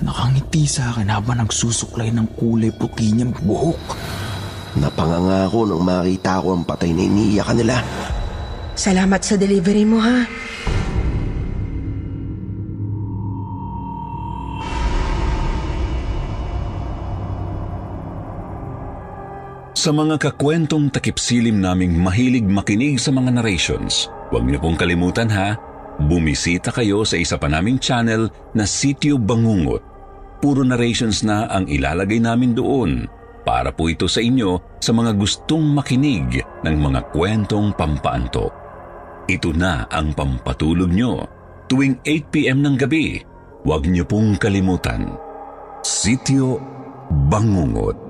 Nakangiti sa akin habang nagsusuklay ng kulay puti niyang buhok. Napangangako nang makita ko ang patay na iniiyakan nila. Salamat sa delivery mo, ha? Sa mga kakwentong takipsilim naming mahilig makinig sa mga narrations, huwag niyo pong kalimutan ha, bumisita kayo sa isa pa naming channel na Sityo Bangungot. Puro narrations na ang ilalagay namin doon para po ito sa inyo sa mga gustong makinig ng mga kwentong pampaantok. Ito na ang pampatulog nyo tuwing 8pm ng gabi. Huwag niyo pong kalimutan. Sityo Bangungot.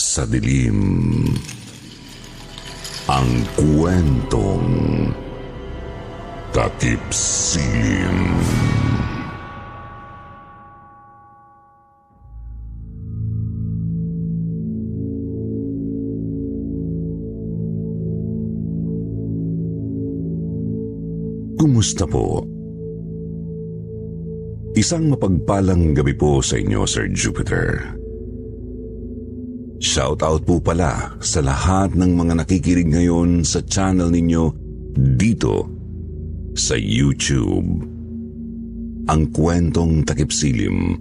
sa dilim. Ang kwentong takip silim. Kumusta po? Isang mapagpalang gabi po sa inyo, Sir Jupiter. Shout out po pala sa lahat ng mga nakikinig ngayon sa channel ninyo dito sa YouTube. Ang kwentong takipsilim.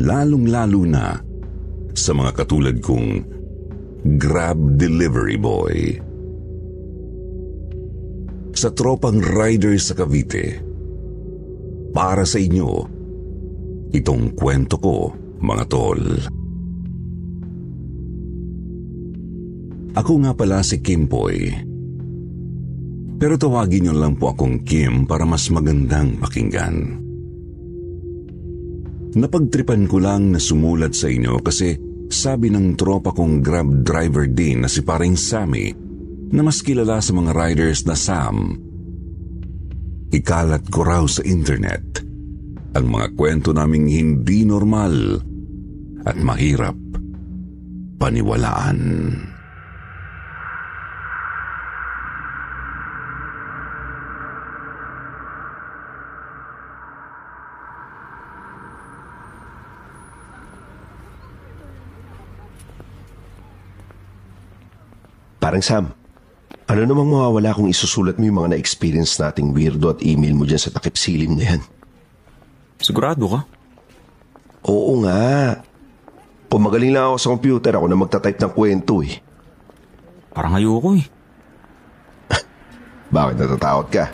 Lalong-lalo na sa mga katulad kong Grab Delivery Boy. Sa tropang riders sa Cavite. Para sa inyo, itong kwento ko, mga tol. Ako nga pala si Kim Poy. Pero tawagin niyo lang po akong Kim para mas magandang pakinggan. Napagtripan ko lang na sumulat sa inyo kasi sabi ng tropa kong grab driver din na si paring Sammy na mas kilala sa mga riders na Sam. Ikalat ko raw sa internet ang mga kwento naming hindi normal at mahirap paniwalaan. Parang Sam, Ano namang mawawala kung isusulat mo yung mga na-experience nating weirdo at email mo dyan sa takip silim na yan? Sigurado ka? Oo nga. Kung magaling lang ako sa computer, ako na magtatype ng kwento eh. Parang ayoko eh. Bakit natatakot ka?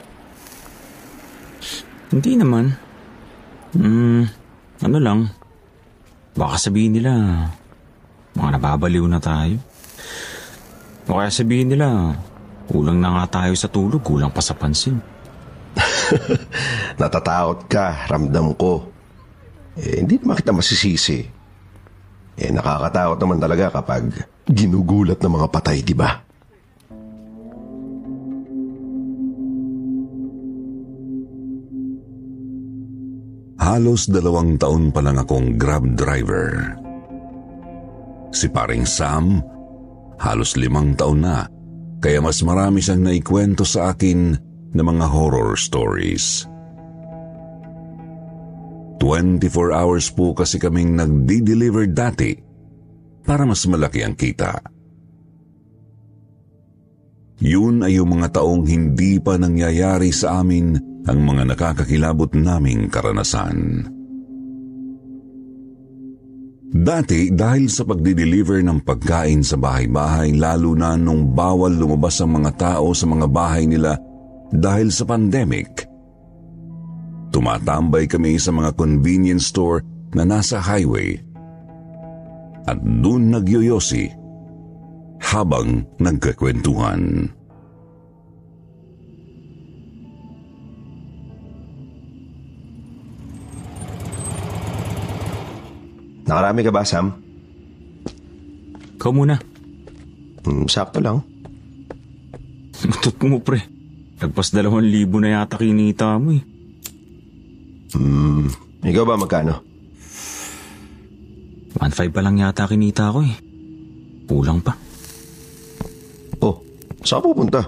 Hindi naman. Hmm, ano lang. Baka sabihin nila, mga nababaliw na tayo. O kaya sabihin nila, kulang na nga tayo sa tulog, kulang pa sa pansin. Natatakot ka, ramdam ko. Eh, hindi naman kita masisisi. Eh, nakakatakot naman talaga kapag ginugulat ng mga patay, di ba? Halos dalawang taon pa lang akong grab driver. Si paring Sam, halos limang taon na, kaya mas marami siyang naikwento sa akin ng mga horror stories. 24 hours po kasi kaming nagdi-deliver dati para mas malaki ang kita. Yun ay yung mga taong hindi pa nangyayari sa amin ang mga nakakakilabot naming karanasan. Dati dahil sa pagdi-deliver ng pagkain sa bahay-bahay lalo na nung bawal lumabas ang mga tao sa mga bahay nila dahil sa pandemic, tumatambay kami sa mga convenience store na nasa highway at doon nagyoyosi habang nagkakwentuhan. Nakarami ka ba, Sam? Ikaw muna. Hmm, sakto lang. Matot mo pre. Nagpas dalawang libo na yata kinita mo eh. Hmm, ikaw ba magkano? 1.5 pa lang yata kinita ko eh. Kulang pa. Oh, saan pupunta?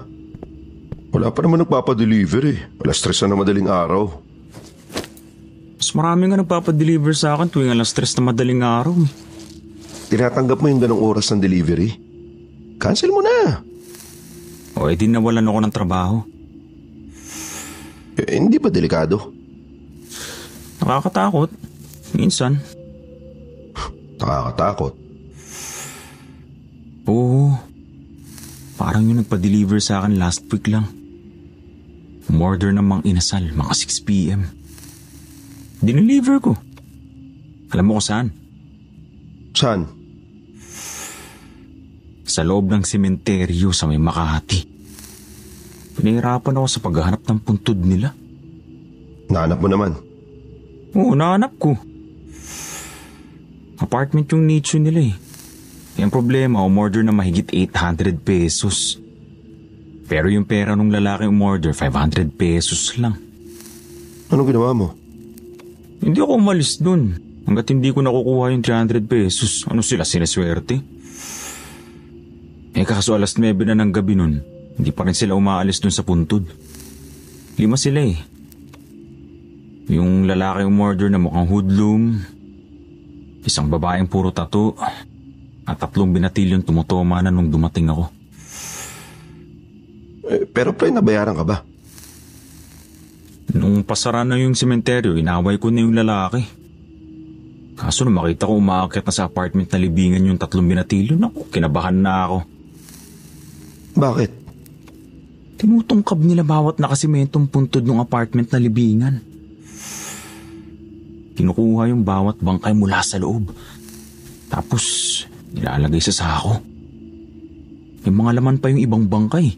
Wala pa naman nagpapadeliver eh. Alas stress na madaling araw. Mas marami nga nagpapadeliver sa akin tuwing alas stress na madaling araw eh. Tinatanggap mo yung ganong oras ng delivery? Cancel mo na. O edi nawalan ako ng trabaho. Eh, hindi ba delikado? Nakakatakot. Minsan. Nakakatakot. Oo. Parang yung nagpa-deliver sa akin last week lang. Umorder ng mga inasal, mga 6pm. Dineliver ko. Alam mo ko saan? Saan? Sa loob ng sementeryo sa may Makati. Pinahirapan ako sa paghahanap ng puntod nila. Nahanap mo naman. Oo, nahanap ko. Apartment yung nicho nila eh. Yung problema, umorder na mahigit 800 pesos. Pero yung pera nung lalaki umorder, 500 pesos lang. Anong ginawa mo? Hindi ako umalis dun. Hanggat hindi ko nakukuha yung 300 pesos, ano sila sineswerte? Eh kaso alas 9 na ng gabi nun, hindi pa rin sila umaalis dun sa puntod. Lima sila eh. Yung lalaki umorder na mukhang hoodlum, isang babaeng puro tato, at tatlong binatilyong tumutoma na nung dumating ako. Eh, pero pre, nabayaran ka ba? Nung pasara na yung sementeryo, inaway ko na yung lalaki. Kaso nung makita ko umaakyat na sa apartment na libingan yung tatlong binatilyo, naku, kinabahan na ako. Bakit? Tinutungkab nila bawat nakasimentong puntod ng apartment na libingan. Kinukuha yung bawat bangkay mula sa loob. Tapos, nilalagay sa sako. Yung mga laman pa yung ibang bangkay.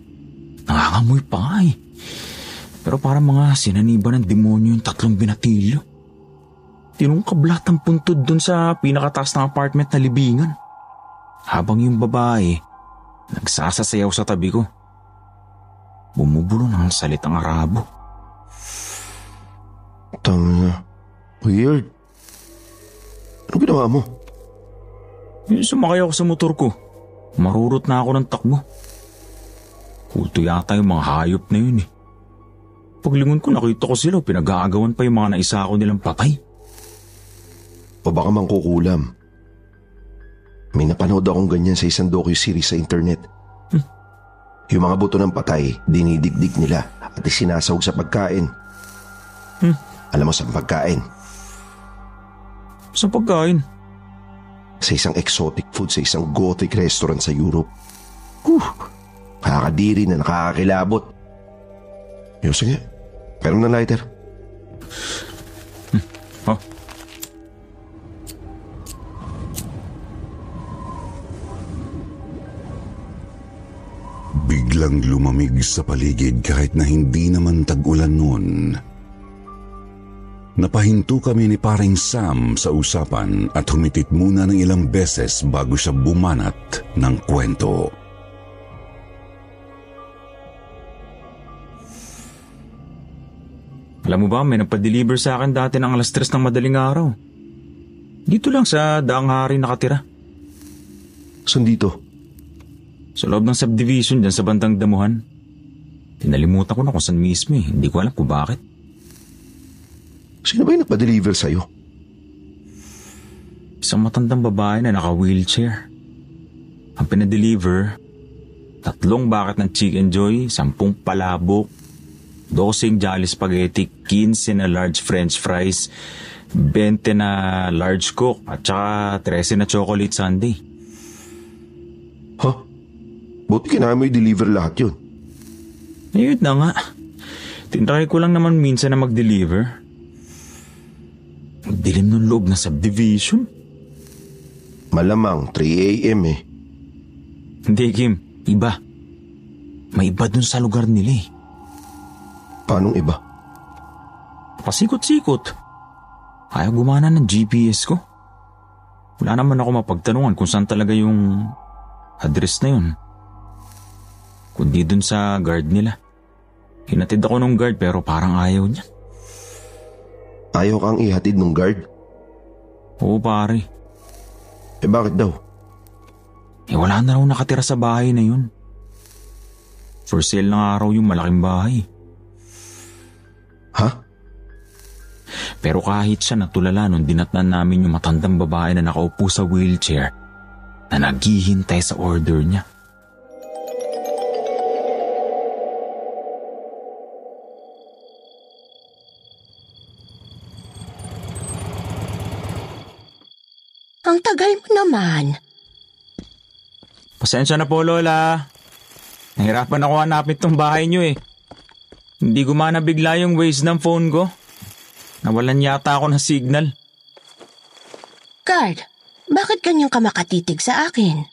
Nangangamoy pa eh. Pero parang mga sinaniba ng demonyo yung tatlong binatilyo. Tinungkab lahat ng puntod dun sa pinakataas ng apartment na libingan. Habang yung babae, nagsasasayaw sa tabi ko. Bumubulo ng salitang Arabo. Tama na. Weird. Ano ginawa mo? Yung sumakay ako sa motor ko. Marurot na ako ng takbo. Kulto yata yung mga hayop na yun eh. Paglingon ko nakita ko sila pinag-aagawan pa yung mga naisa ko nilang patay. O baka mangkukulam. May napanood akong ganyan sa isang docu-series sa internet. Yung mga buto ng patay, dinidikdik nila at isinasawag sa pagkain. Alam mo sa pagkain? Sa pagkain. Sa isang exotic food sa isang gothic restaurant sa Europe. Whew! Nakakadiri na nakakakilabot. Yo, sige. Pero na lighter. Oh, Biglang lumamig sa paligid kahit na hindi naman tag-ulan noon. Napahinto kami ni paring Sam sa usapan at humitit muna ng ilang beses bago siya bumanat ng kwento. Alam mo ba, may nagpa-deliver sa akin dati ng alas tres ng madaling araw. Dito lang sa daang hari nakatira. Saan dito? Sa loob ng subdivision dyan sa bandang damuhan. Tinalimutan ko na kung saan mismo eh. Hindi ko alam kung bakit. Sino ba yung nagpa-deliver sa'yo? Isang matandang babae na naka-wheelchair. Ang pinadeliver, tatlong bakat ng chicken joy, sampung palabok, dosing jolly spaghetti, 15 na large french fries, 20 na large coke, at saka 13 na chocolate sundae. Ha? Buti kailangan mo i-deliver lahat yun. Ayun na nga. Tinry ko lang naman minsan na mag-deliver. Magdilim ng loob na subdivision. Malamang 3 a.m. eh. Hindi, Kim. Iba. May iba dun sa lugar nila eh. Paanong iba? Pasikot-sikot. Ayaw gumana ng GPS ko. Wala naman ako mapagtanungan kung saan talaga yung address na yun. Kundi dun sa guard nila. Hinatid ako ng guard pero parang ayaw niya. Ayaw kang ihatid ng guard? Oo pare. Eh bakit daw? Eh wala na raw nakatira sa bahay na yun. For sale na nga raw yung malaking bahay. Ha? Pero kahit siya natulala nung dinatnan namin yung matandang babae na nakaupo sa wheelchair na naghihintay sa order niya. Ang tagal mo naman. Pasensya na po, Lola. Nahirapan ako hanapin tong bahay niyo eh. Hindi gumana bigla yung waze ng phone ko. Nawalan yata ako ng signal. Guard, bakit ganyan ka makatitig sa akin?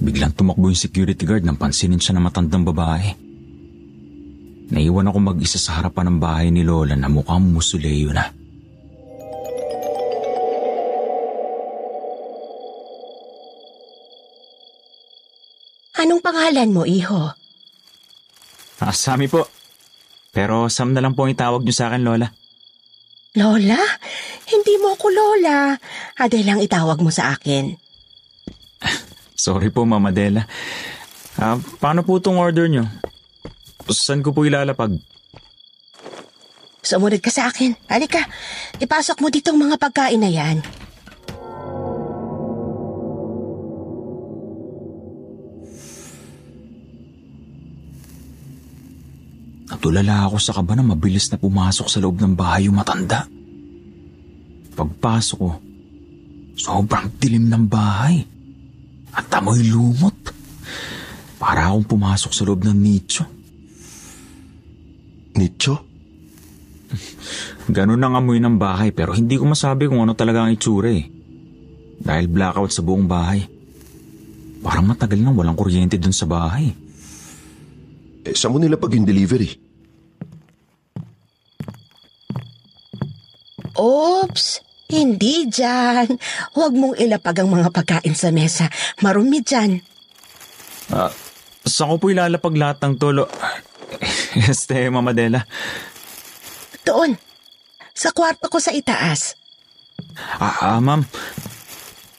Biglang tumakbo yung security guard nang pansinin siya ng matandang babae. Naiwan ako mag-isa sa harapan ng bahay ni Lola na mukhang musuleyo na. Anong pangalan mo, iho? Ah, Sami po. Pero Sam na lang po ang itawag niyo sa akin, Lola. Lola? Hindi mo ako Lola. Adele ang itawag mo sa akin. Sorry po, Mama Dela. Ah, paano po itong order niyo? Saan ko po ilalapag? Sumunod ka sa akin. Halika, ipasok mo ditong mga pagkain na yan. Natulala ako sa kaba na mabilis na pumasok sa loob ng bahay yung matanda. Pagpasok ko, sobrang dilim ng bahay. At amoy lumot. Para akong pumasok sa loob ng nicho. Nicho? Ganun ang amoy ng bahay pero hindi ko masabi kung ano talaga ang itsura eh. Dahil blackout sa buong bahay. Parang matagal nang walang kuryente dun sa bahay. Eh, saan mo nila pag yung delivery? Oops! Hindi dyan. Huwag mong ilapag ang mga pagkain sa mesa. Marumi dyan. Ah, saan ko po ilalapag lahat ng tolo? Este, Mama Dela. Doon. Sa kwarto ko sa itaas. Ah, ah, ma'am.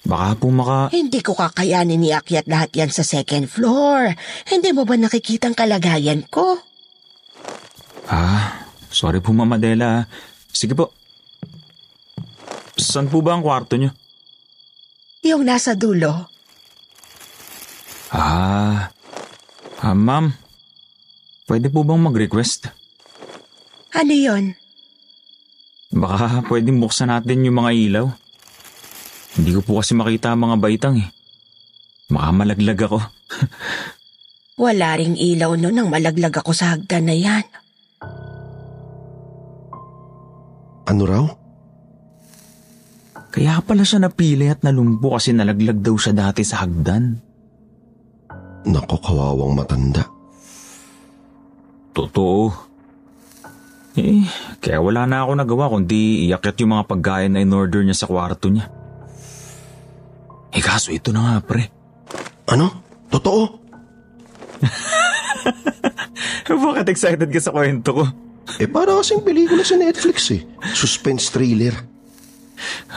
Baka po maka... Hindi ko kakayanin iakyat lahat yan sa second floor. Hindi mo ba nakikita ang kalagayan ko? Ah, sorry po Mama Dela. Sige po. Saan po ba ang kwarto niyo? Yung nasa dulo. Ah, ah ma'am. Pwede po bang mag-request? Ano yon? Baka pwedeng buksan natin yung mga ilaw. Hindi ko po kasi makita ang mga baitang eh. Baka malaglag ako. Wala ring ilaw nun nang malaglag ako sa hagdan na yan. Ano raw? Kaya pala siya napili at nalumpo kasi nalaglag daw siya dati sa hagdan. Nako, kawawang matanda. Totoo. Eh, kaya wala na ako nagawa kundi iyakyat yung mga pagkain na in-order niya sa kwarto niya. Eh kaso ito na nga pre. Ano? Totoo? Bakit excited ka sa kwento ko? Eh, para kasing pelikula sa Netflix eh. Suspense thriller.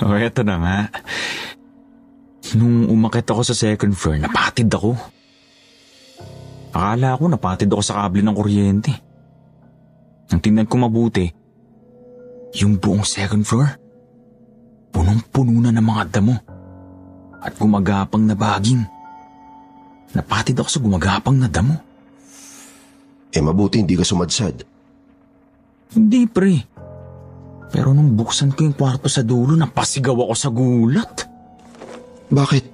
O oh, eto na nga. Nung umakit ako sa second floor, napatid ako. Akala ko napatid ako sa kable ng kuryente. Nang tingnan ko mabuti, yung buong second floor, punong-puno na ng mga damo at gumagapang na baging. Napatid ako sa gumagapang na damo. Eh, mabuti hindi ka sumadsad. Hindi pre. Pero nung buksan ko yung kwarto sa dulo, napasigaw ako sa gulat. Bakit?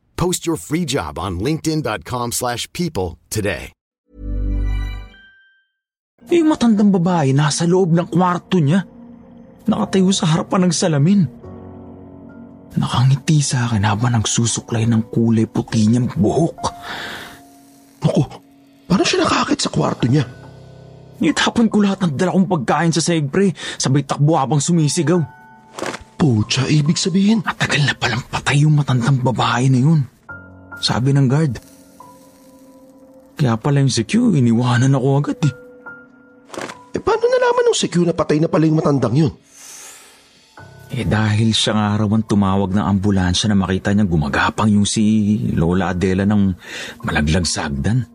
Post your free job on linkedin.com slash people today. Yung matandang babae nasa loob ng kwarto niya. Nakatayo sa harapan ng salamin. Nakangiti sa akin habang nagsusuklay ng kulay puti niyang buhok. Naku, paano siya nakakit sa kwarto niya? Itapon ko lahat ng dala kong pagkain sa sahig pre, sabay takbo habang sumisigaw. Pucha, ibig sabihin. Matagal na palang patay yung matandang babae na yun. Sabi ng guard. Kaya pala yung secure, iniwanan ako agad eh. Eh paano nalaman ng secure na patay na pala yung matandang yun? Eh dahil siya nga araw ang tumawag ng ambulansya na makita niyang gumagapang yung si Lola Adela ng malaglag sa agdan.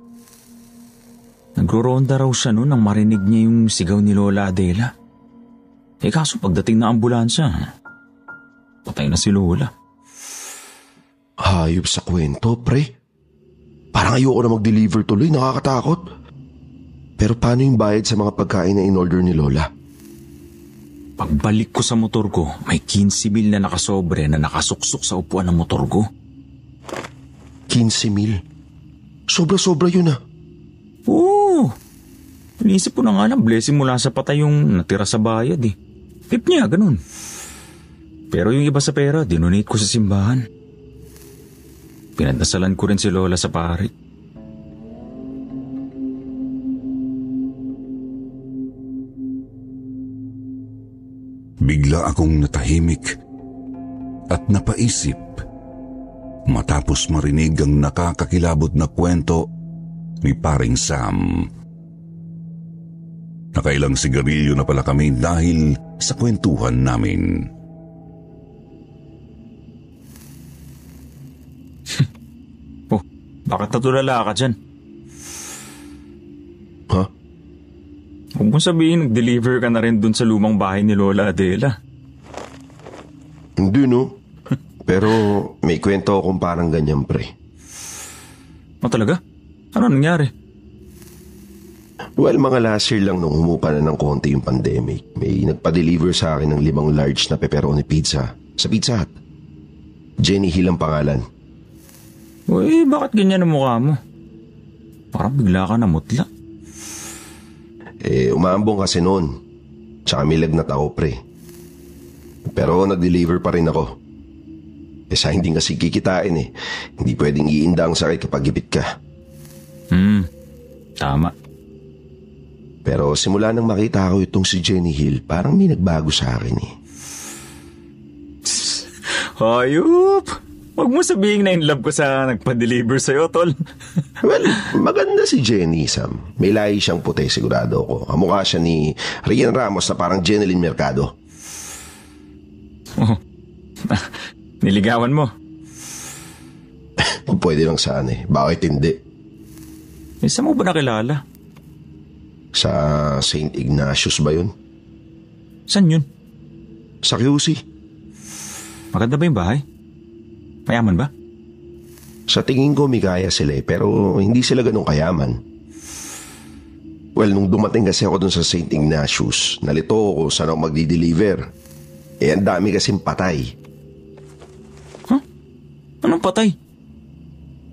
Nagro-ronda raw siya noon nang marinig niya yung sigaw ni Lola Adela. Eh kaso pagdating ng ambulansya, patay na si Lola. Hayop sa kwento, pre. Parang ayoko na mag-deliver tuloy, nakakatakot. Pero paano yung bayad sa mga pagkain na in-order ni Lola? Pagbalik ko sa motor ko, may 15 mil na nakasobre na nakasuksok sa upuan ng motor ko. 15 mil? Sobra-sobra yun ah. Oo. Inisip ko na nga lang, blessing mula sa patay yung natira sa bayad eh. Tip niya, ganun. Pero yung iba sa pera, dinonate ko sa simbahan. Pinagdasalan ko rin si Lola sa pari. Bigla akong natahimik at napaisip matapos marinig ang nakakakilabot na kwento ni paring Sam. Nakailang sigarilyo na pala kami dahil sa kwentuhan namin. Bakit natulala ka dyan? Ha? Huwag mo sabihin nag-deliver ka na rin dun sa lumang bahay ni Lola Adela. Hindi no. Pero may kwento akong parang ganyan pre. O talaga? Ano nangyari? Well, mga last year lang nung humupa na ng konti yung pandemic, may nagpa-deliver sa akin ng limang large na pepperoni pizza sa Pizza Hut. Jenny Hill ang pangalan. Uy, bakit ganyan ang mukha mo? Parang bigla ka na mutla. Eh, umambong kasi noon. Tsaka may lagnat ako, pre. Pero nag-deliver pa rin ako. Eh, sa hindi kasi kikitain eh. Hindi pwedeng iinda ang sakit kapag gipit ka. Hmm, tama. Pero simula nang makita ko itong si Jenny Hill, parang may nagbago sa akin eh. Hayop! Huwag mo sabihin na in love ko sa nagpa-deliver sa'yo, tol. well, maganda si Jenny, Sam. May lahi siyang puti, sigurado ko. Kamukha siya ni Rian Ramos na parang Jeneline Mercado. Oh. Niligawan mo? Kung pwede lang saan eh. Bakit hindi? Eh, saan mo ba nakilala? Sa St. Ignatius ba yun? Saan yun? Sa QC. Maganda ba yung bahay? Mayaman ba? Sa tingin ko may kaya sila eh, pero hindi sila ganun kayaman. Well, nung dumating kasi ako dun sa St. Ignatius, nalito ako saan ako magdi-deliver. Eh, ang dami kasing patay. Huh? Anong patay?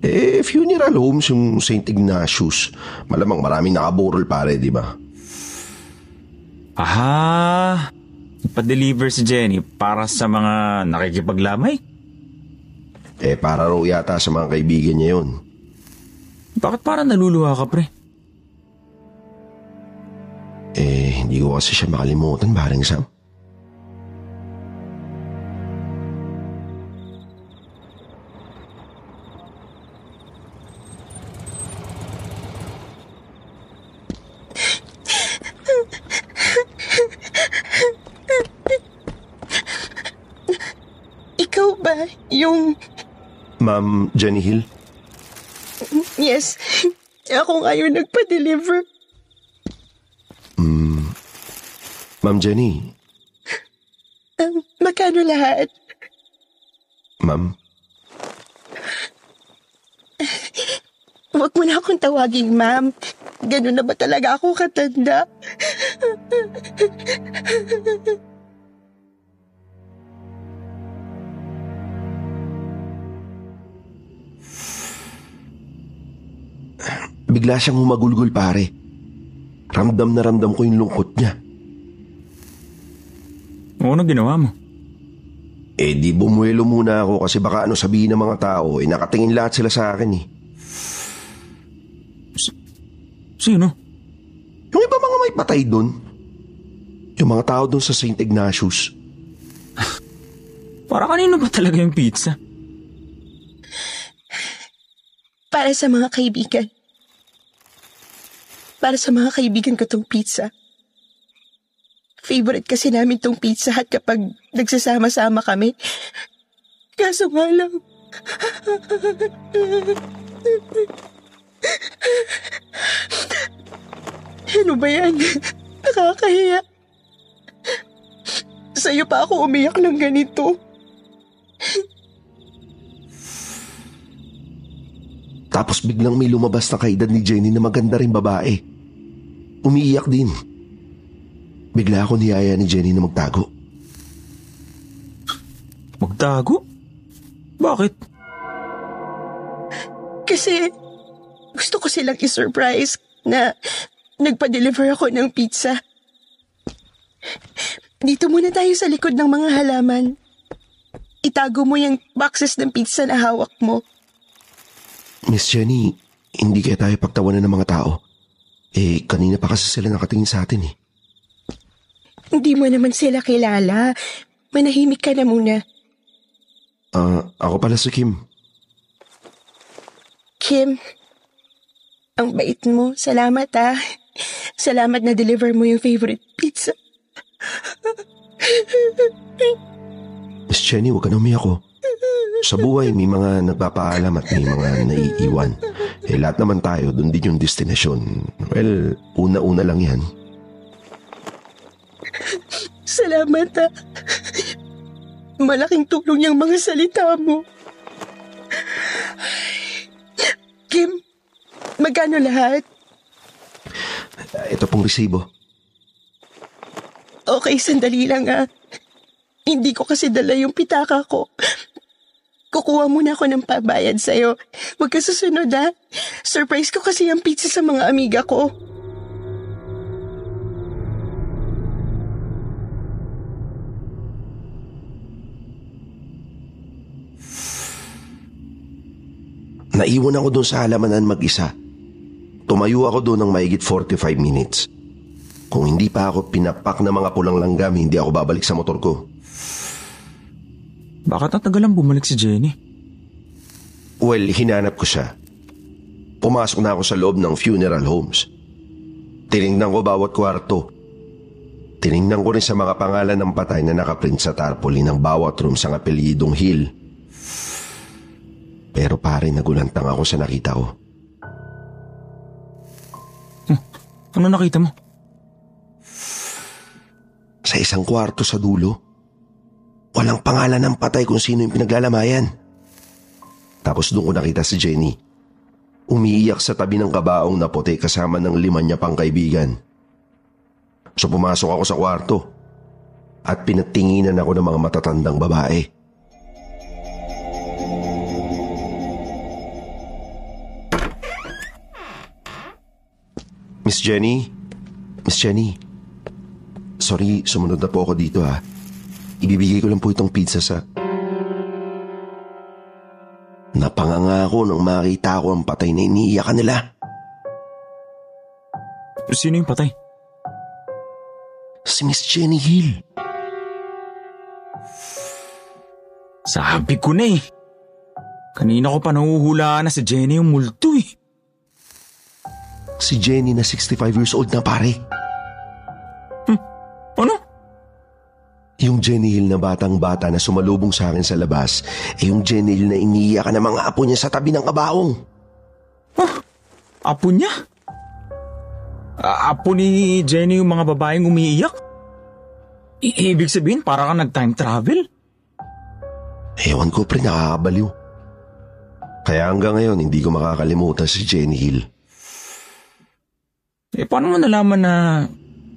Eh, funeral homes yung St. Ignatius. Malamang maraming nakaburol pare, di ba? Aha! Pa-deliver si Jenny para sa mga nakikipaglamay? Eh, para raw yata sa mga kaibigan niya yun. Bakit parang naluluha ka, pre? Eh, hindi ko kasi siya makalimutan, parang Sam. Ikaw ba yung... Ma'am Jenny Hill? Yes, ako nga yung nagpa-deliver. Mm, Ma'am Jenny, Um, magkano lahat? ma'am, Huwag mo na akong tawaging ma'am. Ganun na ba talaga ako katanda? Bigla siyang humagulgol pare. Ramdam na ramdam ko yung lungkot niya. O ano ginawa mo? Eh di bumuelo muna ako kasi baka ano sabihin ng mga tao eh nakatingin lahat sila sa akin eh. Sino? Yung iba mga may patay doon. Yung mga tao doon sa St. Ignatius. Para kanino ba talaga yung pizza? Para sa mga kaibigan. Para sa mga kaibigan ko tong pizza. Favorite kasi namin tong pizza hut kapag nagsasama-sama kami. Kaso nga lang... ano ba yan? Nakakahiya. Sa'yo pa ako umiyak ng ganito. Tapos biglang may lumabas na kaedad ni Jenny na maganda rin babae. Umiiyak din. Bigla ako niyaya ni Jenny na magtago. Magtago? Bakit? Kasi gusto ko silang i-surprise na nagpa-deliver ako ng pizza. Dito muna tayo sa likod ng mga halaman. Itago mo yung boxes ng pizza na hawak mo. Miss Jenny, hindi kaya tayo pagtawanan ng mga tao. Eh, kanina pa kasi sila nakatingin sa atin eh. Hindi mo naman sila kilala. Manahimik ka na muna. Ah, ako pala si Kim. Kim, ang bait mo. Salamat ah. Salamat na deliver mo yung favorite pizza. Miss Jenny, huwag ka na umiyak ko. Sa buhay, may mga nagpapaalam at may mga naiiwan. Eh, lahat naman tayo, doon din yung destinasyon. Well, una-una lang yan. Salamat ha. Malaking tulong yung mga salita mo. Kim, magkano lahat? Ito pong resibo. Okay, sandali lang ah. Hindi ko kasi dala yung pitaka ko. Kukuha muna ako ng pabayad sa'yo. Huwag ka susunod ah. Surprise ko kasi ang pizza sa mga amiga ko. Naiwan ako doon sa halamanan mag-isa. Tumayo ako doon ng mahigit 45 minutes. Kung hindi pa ako pinapak ng mga pulang langgam, hindi ako babalik sa motor ko. Bakit natagalan bumalik si Jenny? Well, hinanap ko siya. Pumasok na ako sa loob ng funeral homes. Tinignan ko bawat kwarto. Tinignan ko rin sa mga pangalan ng patay na nakaprint sa tarpaulin ng bawat room sa apelyidong Hill. Pero pare, nagulantang ako sa nakita ko. Ano nakita mo? Sa isang kwarto sa dulo, walang pangalan ng patay kung sino yung pinaglalamayan. Tapos doon ko nakita si Jenny. Umiiyak sa tabi ng kabaong na puti kasama ng lima niya pang kaibigan. So pumasok ako sa kwarto at pinatinginan ako ng mga matatandang babae. Miss Jenny? Miss Jenny? Sorry, sumunod na po ako dito ha. Ibibigay ko lang po itong pizza sa... Napanganga ako nang makita ko ang patay na iniiyakan nila. Sino yung patay? Si Miss Jenny Hill. Sabi ko na eh. Kanina ko pa nahuhulaan na si Jenny yung multo eh. Si Jenny na 65 years old na pare. Ano? Yung Jenny Hill na batang bata na sumalubong sa akin sa labas, eh yung Jenny Hill na iniiyakan ng mga apo niya sa tabi ng kabaong. Apo niya? A- apo ni Jenny yung mga babaeng umiiyak? I- ibig sabihin para ka nag-time travel? Ewan ko pre, nakakabaliw. Kaya hanggang ngayon, hindi ko makakalimutan si Jenny Hill. Eh paano mo nalaman na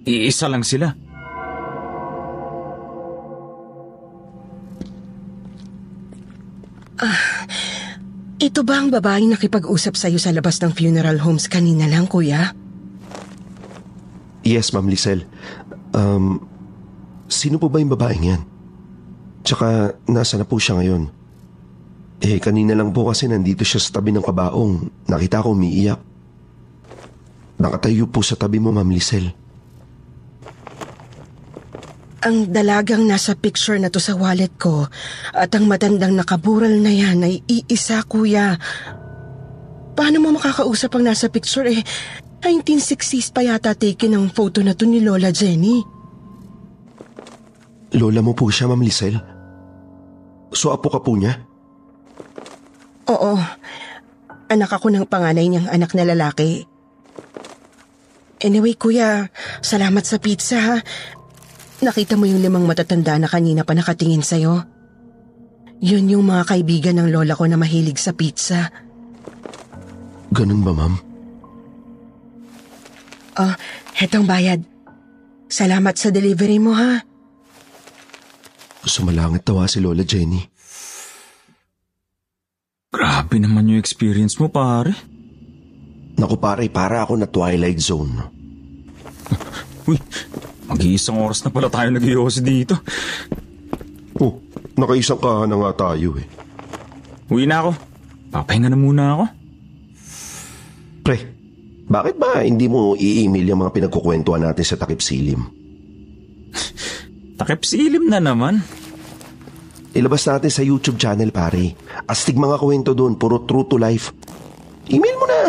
iisa lang sila? Ito ba ang babaeng nakipag-usap sa'yo sa labas ng funeral homes kanina lang, kuya? Yes, Ma'am Lisel. Um, sino po ba yung babaeng yan? Tsaka, nasa na po siya ngayon? Eh, kanina lang po kasi nandito siya sa tabi ng kabaong. Nakita ko umiiyak. Nakatayo po sa tabi mo, Ma'am Lisel. Ang dalagang nasa picture na to sa wallet ko at ang matandang nakabural na yan ay iisa, kuya. Paano mo makakausap ang nasa picture eh? 1960s pa yata taken ang photo na to ni Lola Jenny. Lola mo po siya, Ma'am Lisel? So, apo ka po niya? Oo. Anak ako ng panganay niyang anak na lalaki. Anyway, kuya, salamat sa pizza ha. Nakita mo yung limang matatanda na kanina pa nakatingin sa'yo? Yun yung mga kaibigan ng lola ko na mahilig sa pizza. Ganun ba, Ma'am? Oh, hetong bayad. Salamat sa delivery mo ha. Sumalangit tawa si Lola Jenny. Grabe naman yung experience mo pare. Naku pare, para ako na Twilight Zone. Uy, mag-iisang oras na pala tayo nag dito. Oh, nakaisang ka na nga tayo eh. Uwi na ako. Papahinga na muna ako. Pre, bakit ba hindi mo i-email yung mga pinagkukwentuhan natin sa takip silim? Takip silim na naman. Ilabas natin sa YouTube channel pare. Astig mga kwento doon, puro true to life. Email mo na.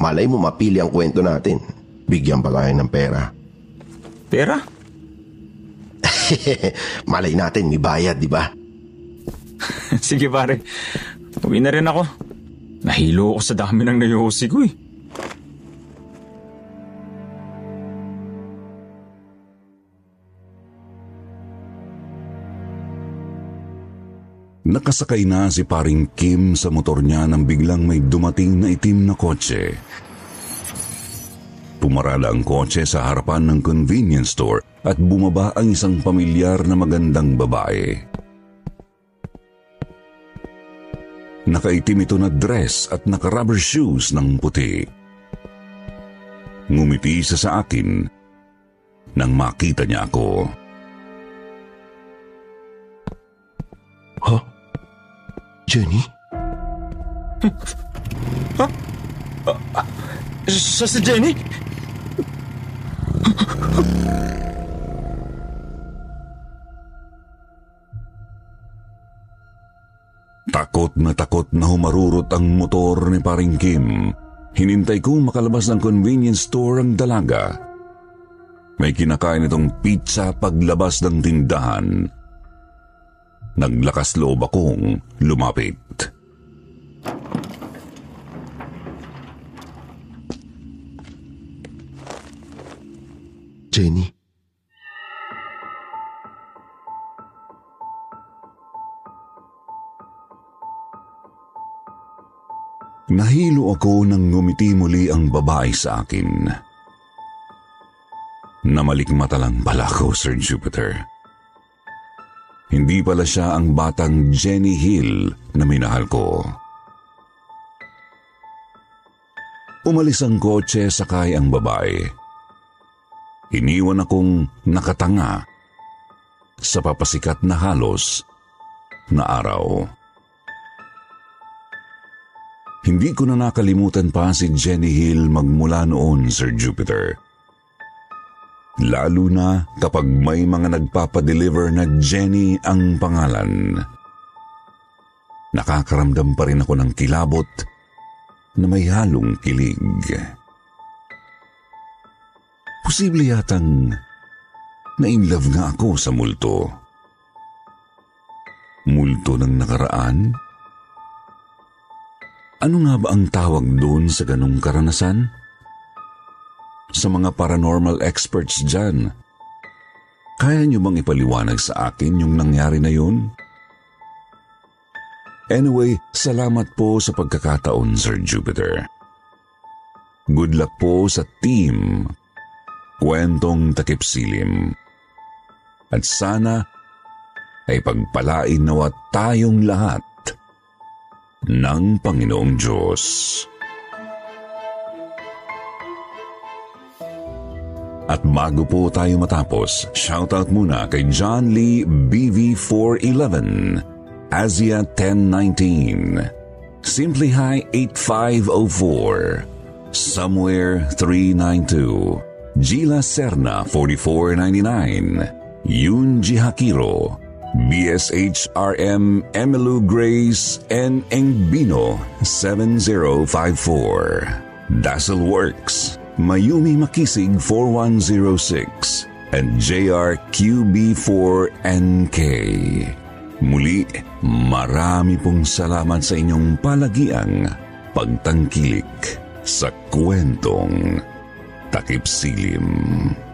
Malay mo mapili ang kwento natin. bigyan pa tayo ng pera. Pera? Malay natin, may bayad, di ba? Sige pare, uwi na rin ako. Nahilo ako sa dami ng nayosi ko eh. Nakasakay na si paring Kim sa motor niya nang biglang may dumating na itim na kotse. Pumarada ang kotse sa harapan ng convenience store at bumaba ang isang pamilyar na magandang babae. Nakaitim ito na dress at naka-rubber shoes ng puti. Ngumiti siya sa akin nang makita niya ako. Huh? Jenny? Siya si Jenny? Takot na takot na humarurot ang motor ni paring Kim. Hinintay kong makalabas ng convenience store ang dalaga. May kinakain itong pizza paglabas ng tindahan. Naglakas loob akong lumapit. Jenny? Nahilo ako nang ngumiti muli ang babae sa akin. Namalikmata lang pala ako, Sir Jupiter. Hindi pala siya ang batang Jenny Hill na minahal ko. Umalis ang kotse sakay ang babae. Iniwan akong nakatanga sa papasikat na halos na araw. Hindi ko na nakalimutan pa si Jenny Hill magmula noon, Sir Jupiter. Lalo na kapag may mga nagpapadeliver na Jenny ang pangalan. Nakakaramdam pa rin ako ng kilabot na may halong kilig. Posible yatang na-inlove nga ako sa multo. Multo ng nakaraan? Ano nga ba ang tawag doon sa ganong karanasan? Sa mga paranormal experts dyan, kaya niyo bang ipaliwanag sa akin yung nangyari na yun? Anyway, salamat po sa pagkakataon, Sir Jupiter. Good luck po sa team Kwentong Takip Silim. At sana ay pagpalain nawa tayong lahat ng Panginoong Diyos. At bago po tayo matapos, shoutout muna kay John Lee BV411, Asia 1019, Simply High 8504, Somewhere 392, Gila Serna 4499, Yunji Hakiro, BSHRM Emilu Grace and Engbino 7054, Dazzle Works, Mayumi Makisig 4106, and JRQB4NK. Muli, marami pong salamat sa inyong palagiang pagtangkilik sa kwentong takip silim.